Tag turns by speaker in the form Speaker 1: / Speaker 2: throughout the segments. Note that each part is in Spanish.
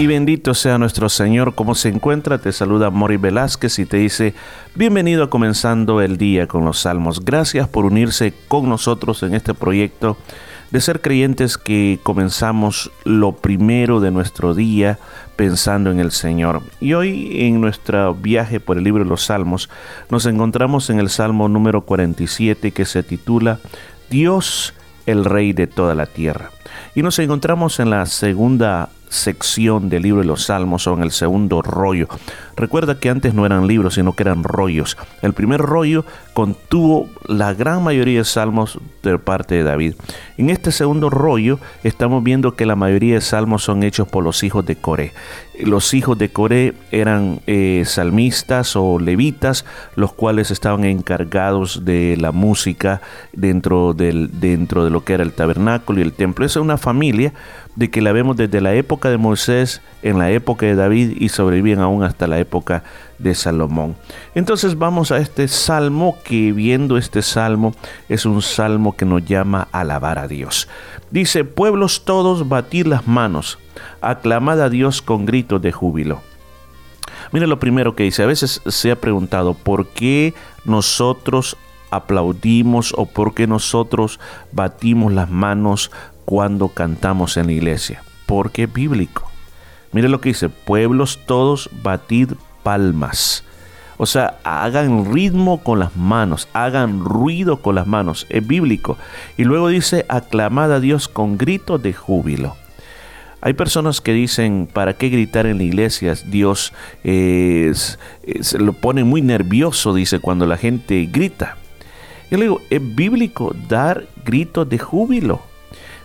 Speaker 1: Y bendito sea nuestro Señor. ¿Cómo se encuentra? Te saluda Mori Velázquez y te dice, bienvenido a comenzando el día con los salmos. Gracias por unirse con nosotros en este proyecto de ser creyentes que comenzamos lo primero de nuestro día pensando en el Señor. Y hoy en nuestro viaje por el libro de los Salmos nos encontramos en el Salmo número 47 que se titula Dios el Rey de toda la tierra. Y nos encontramos en la segunda sección del libro de los Salmos o en el segundo rollo. Recuerda que antes no eran libros, sino que eran rollos. El primer rollo contuvo la gran mayoría de salmos de parte de David. En este segundo rollo estamos viendo que la mayoría de salmos son hechos por los hijos de Coré. Los hijos de Coré eran eh, salmistas o levitas, los cuales estaban encargados de la música dentro, del, dentro de lo que era el tabernáculo y el templo. Esa es una familia de que la vemos desde la época de Moisés, en la época de David y sobreviven aún hasta la época de Salomón. Entonces vamos a este salmo que viendo este salmo es un salmo que nos llama a alabar a Dios. Dice, pueblos todos, batir las manos, aclamad a Dios con gritos de júbilo. Mira lo primero que dice, a veces se ha preguntado por qué nosotros aplaudimos o por qué nosotros batimos las manos cuando cantamos en la iglesia, porque es bíblico. Mire lo que dice, pueblos todos batid palmas. O sea, hagan ritmo con las manos, hagan ruido con las manos, es bíblico. Y luego dice, aclamad a Dios con gritos de júbilo. Hay personas que dicen, ¿para qué gritar en la iglesia? Dios se lo pone muy nervioso, dice, cuando la gente grita. Yo le digo, es bíblico dar gritos de júbilo.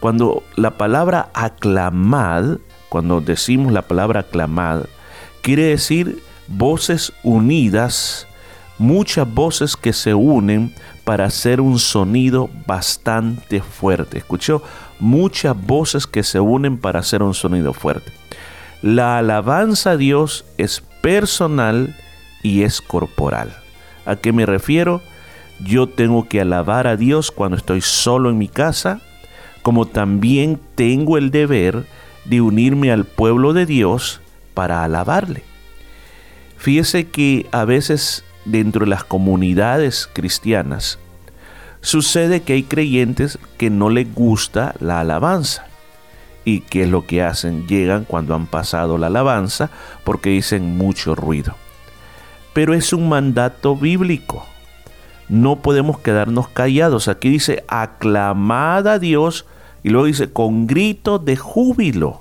Speaker 1: Cuando la palabra aclamad, cuando decimos la palabra aclamad, quiere decir voces unidas, muchas voces que se unen para hacer un sonido bastante fuerte. ¿Escuchó? Muchas voces que se unen para hacer un sonido fuerte. La alabanza a Dios es personal y es corporal. ¿A qué me refiero? Yo tengo que alabar a Dios cuando estoy solo en mi casa, como también tengo el deber de unirme al pueblo de Dios para alabarle. Fíjese que a veces dentro de las comunidades cristianas sucede que hay creyentes que no les gusta la alabanza. ¿Y qué es lo que hacen? Llegan cuando han pasado la alabanza porque dicen mucho ruido. Pero es un mandato bíblico no podemos quedarnos callados. Aquí dice, aclamad a Dios y luego dice, con grito de júbilo.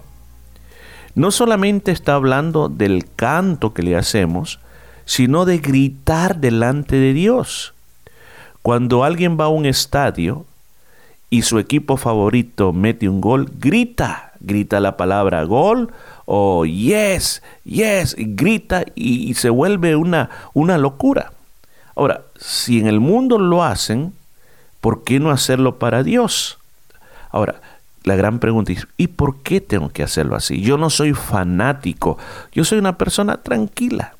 Speaker 1: No solamente está hablando del canto que le hacemos, sino de gritar delante de Dios. Cuando alguien va a un estadio y su equipo favorito mete un gol, grita, grita la palabra gol o yes, yes, grita y, y se vuelve una, una locura. Ahora, si en el mundo lo hacen, ¿por qué no hacerlo para Dios? Ahora, la gran pregunta es, ¿y por qué tengo que hacerlo así? Yo no soy fanático, yo soy una persona tranquila.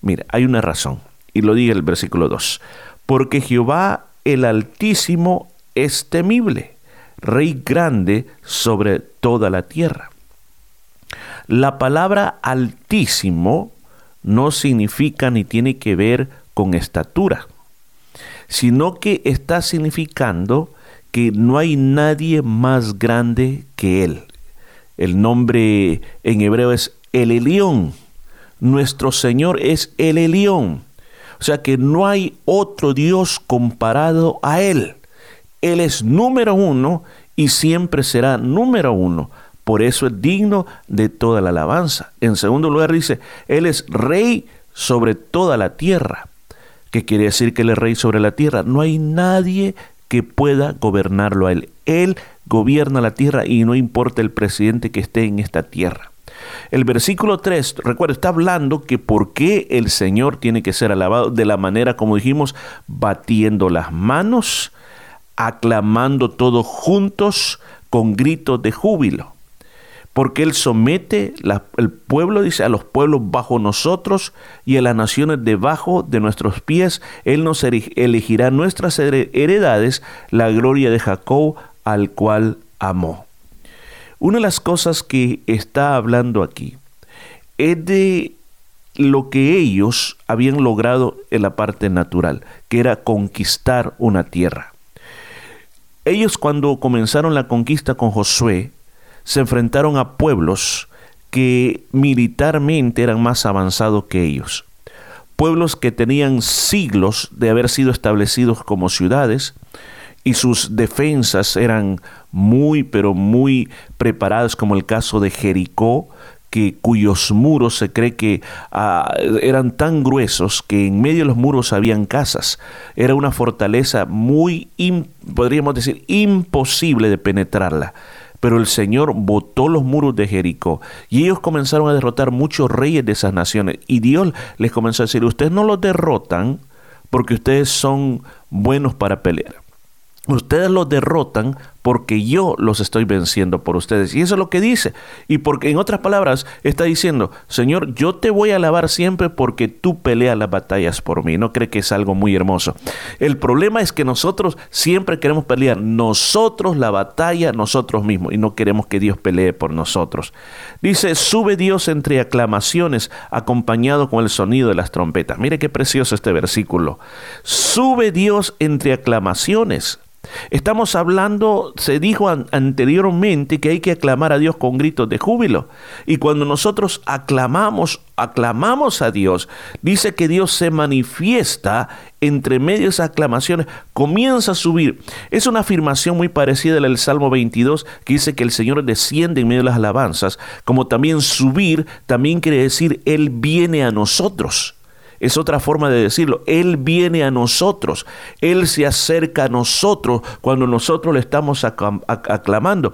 Speaker 1: Mira, hay una razón, y lo dice el versículo 2, porque Jehová el Altísimo es temible, Rey grande sobre toda la tierra. La palabra altísimo no significa ni tiene que ver con estatura, sino que está significando que no hay nadie más grande que Él. El nombre en hebreo es el Elión. Nuestro Señor es el Elión. O sea que no hay otro Dios comparado a Él. Él es número uno y siempre será número uno. Por eso es digno de toda la alabanza. En segundo lugar dice, Él es rey sobre toda la tierra. ¿Qué quiere decir que Él es rey sobre la tierra? No hay nadie que pueda gobernarlo a Él. Él gobierna la tierra y no importa el presidente que esté en esta tierra. El versículo 3, recuerda, está hablando que por qué el Señor tiene que ser alabado de la manera como dijimos, batiendo las manos, aclamando todos juntos con gritos de júbilo porque Él somete el pueblo, dice, a los pueblos bajo nosotros y a las naciones debajo de nuestros pies. Él nos elegirá nuestras heredades, la gloria de Jacob, al cual amó. Una de las cosas que está hablando aquí es de lo que ellos habían logrado en la parte natural, que era conquistar una tierra. Ellos cuando comenzaron la conquista con Josué, se enfrentaron a pueblos que militarmente eran más avanzados que ellos. Pueblos que tenían siglos de haber sido establecidos como ciudades y sus defensas eran muy, pero muy preparadas, como el caso de Jericó, que cuyos muros se cree que ah, eran tan gruesos que en medio de los muros habían casas. Era una fortaleza muy, podríamos decir, imposible de penetrarla. Pero el Señor botó los muros de Jericó y ellos comenzaron a derrotar muchos reyes de esas naciones. Y Dios les comenzó a decir, ustedes no los derrotan porque ustedes son buenos para pelear. Ustedes los derrotan porque yo los estoy venciendo por ustedes. Y eso es lo que dice. Y porque en otras palabras está diciendo, Señor, yo te voy a alabar siempre porque tú peleas las batallas por mí. ¿No cree que es algo muy hermoso? El problema es que nosotros siempre queremos pelear nosotros la batalla, nosotros mismos, y no queremos que Dios pelee por nosotros. Dice, sube Dios entre aclamaciones acompañado con el sonido de las trompetas. Mire qué precioso este versículo. Sube Dios entre aclamaciones Estamos hablando, se dijo anteriormente que hay que aclamar a Dios con gritos de júbilo. Y cuando nosotros aclamamos, aclamamos a Dios, dice que Dios se manifiesta entre medio de esas aclamaciones, comienza a subir. Es una afirmación muy parecida al Salmo 22, que dice que el Señor desciende en medio de las alabanzas, como también subir, también quiere decir Él viene a nosotros. Es otra forma de decirlo. Él viene a nosotros. Él se acerca a nosotros cuando nosotros le estamos aclamando.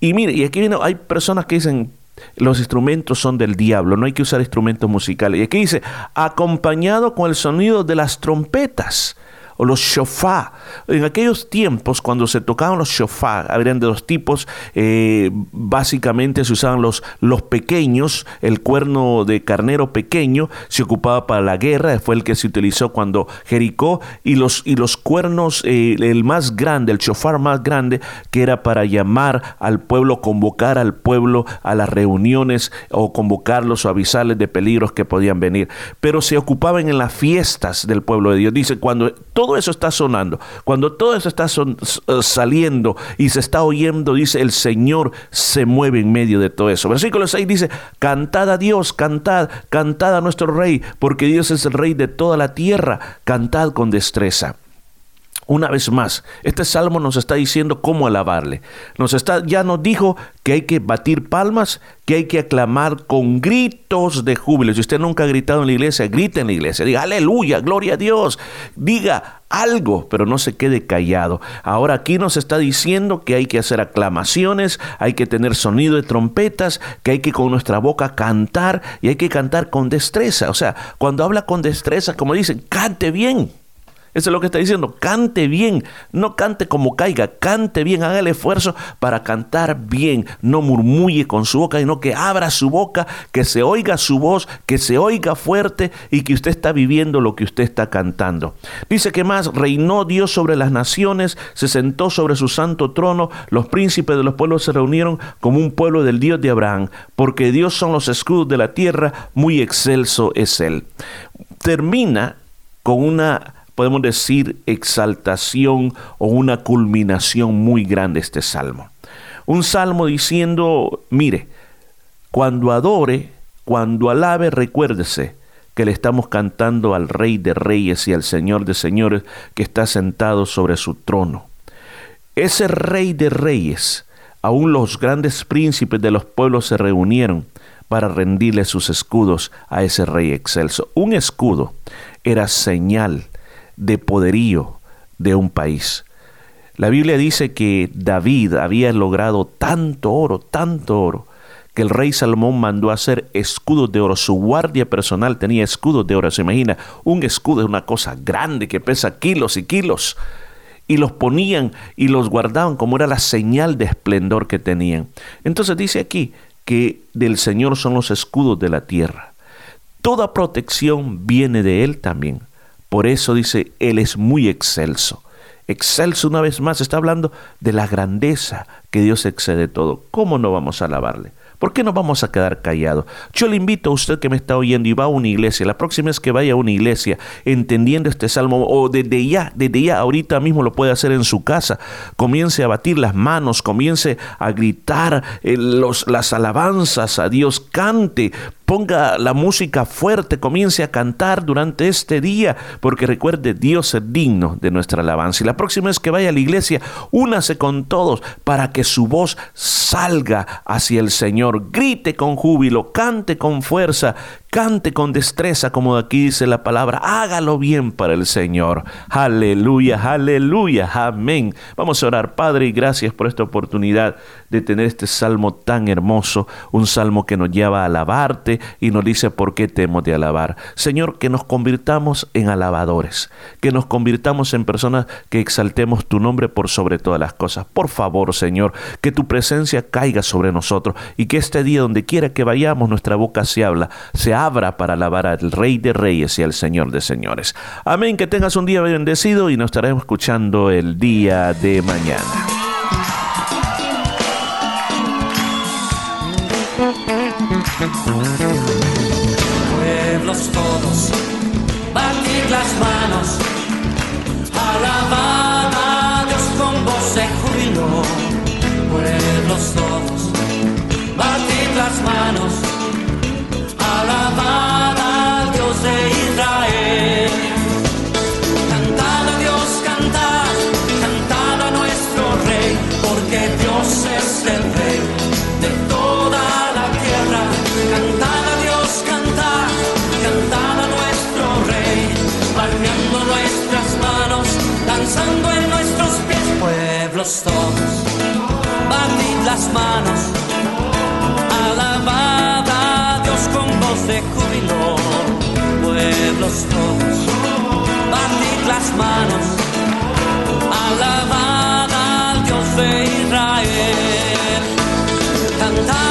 Speaker 1: Y mire, y aquí viene, hay personas que dicen, los instrumentos son del diablo, no hay que usar instrumentos musicales. Y aquí dice, acompañado con el sonido de las trompetas o los shofar. En aquellos tiempos, cuando se tocaban los shofar, habrían de dos tipos. Eh, básicamente se usaban los, los pequeños, el cuerno de carnero pequeño se ocupaba para la guerra, fue el que se utilizó cuando Jericó, y los, y los cuernos, eh, el más grande, el shofar más grande, que era para llamar al pueblo, convocar al pueblo a las reuniones o convocarlos o avisarles de peligros que podían venir. Pero se ocupaban en las fiestas del pueblo de Dios. Dice, cuando todo todo eso está sonando, cuando todo eso está eh, saliendo y se está oyendo, dice, el Señor se mueve en medio de todo eso. Versículo 6 dice, cantad a Dios, cantad, cantad a nuestro Rey, porque Dios es el Rey de toda la tierra, cantad con destreza. Una vez más, este salmo nos está diciendo cómo alabarle. Nos está, ya nos dijo que hay que batir palmas, que hay que aclamar con gritos de júbilo. Si usted nunca ha gritado en la iglesia, grite en la iglesia. Diga aleluya, gloria a Dios. Diga algo, pero no se quede callado. Ahora aquí nos está diciendo que hay que hacer aclamaciones, hay que tener sonido de trompetas, que hay que con nuestra boca cantar y hay que cantar con destreza. O sea, cuando habla con destreza, como dicen, cante bien. Eso es lo que está diciendo. Cante bien. No cante como caiga. Cante bien. Haga el esfuerzo para cantar bien. No murmulle con su boca, sino que abra su boca, que se oiga su voz, que se oiga fuerte y que usted está viviendo lo que usted está cantando. Dice que más reinó Dios sobre las naciones, se sentó sobre su santo trono. Los príncipes de los pueblos se reunieron como un pueblo del Dios de Abraham, porque Dios son los escudos de la tierra, muy excelso es Él. Termina con una podemos decir, exaltación o una culminación muy grande este salmo. Un salmo diciendo, mire, cuando adore, cuando alabe, recuérdese que le estamos cantando al Rey de Reyes y al Señor de Señores que está sentado sobre su trono. Ese Rey de Reyes, aún los grandes príncipes de los pueblos se reunieron para rendirle sus escudos a ese Rey excelso. Un escudo era señal de poderío de un país. La Biblia dice que David había logrado tanto oro, tanto oro, que el rey Salomón mandó a hacer escudos de oro. Su guardia personal tenía escudos de oro. Se imagina, un escudo es una cosa grande que pesa kilos y kilos. Y los ponían y los guardaban como era la señal de esplendor que tenían. Entonces dice aquí que del Señor son los escudos de la tierra. Toda protección viene de Él también. Por eso dice, Él es muy excelso. Excelso una vez más, está hablando de la grandeza que Dios excede todo. ¿Cómo no vamos a alabarle? ¿Por qué no vamos a quedar callados? Yo le invito a usted que me está oyendo y va a una iglesia, la próxima vez que vaya a una iglesia, entendiendo este salmo, o desde ya, desde ya, ahorita mismo lo puede hacer en su casa, comience a batir las manos, comience a gritar eh, las alabanzas a Dios, cante, ponga la música fuerte, comience a cantar durante este día, porque recuerde, Dios es digno de nuestra alabanza. Y la próxima vez que vaya a la iglesia, únase con todos para que su voz salga hacia el Señor. Grite con júbilo, cante con fuerza, Cante con destreza, como aquí dice la palabra. Hágalo bien para el Señor. Aleluya, aleluya, amén. Vamos a orar, Padre, y gracias por esta oportunidad de tener este salmo tan hermoso. Un salmo que nos lleva a alabarte y nos dice por qué te hemos de alabar. Señor, que nos convirtamos en alabadores. Que nos convirtamos en personas que exaltemos tu nombre por sobre todas las cosas. Por favor, Señor, que tu presencia caiga sobre nosotros y que este día, donde quiera que vayamos, nuestra boca se habla, se abra para alabar al Rey de Reyes y al Señor de Señores. Amén, que tengas un día bendecido y nos estaremos escuchando el día de mañana.
Speaker 2: Pueblos todos, batir las manos, alabar a Dios con voz de júbilo. Pueblos todos, batir las manos. Todos, batid las manos, alabad a Dios con voz de júbilo, pueblos todos, batid las manos, alabad al Dios de Israel, cantad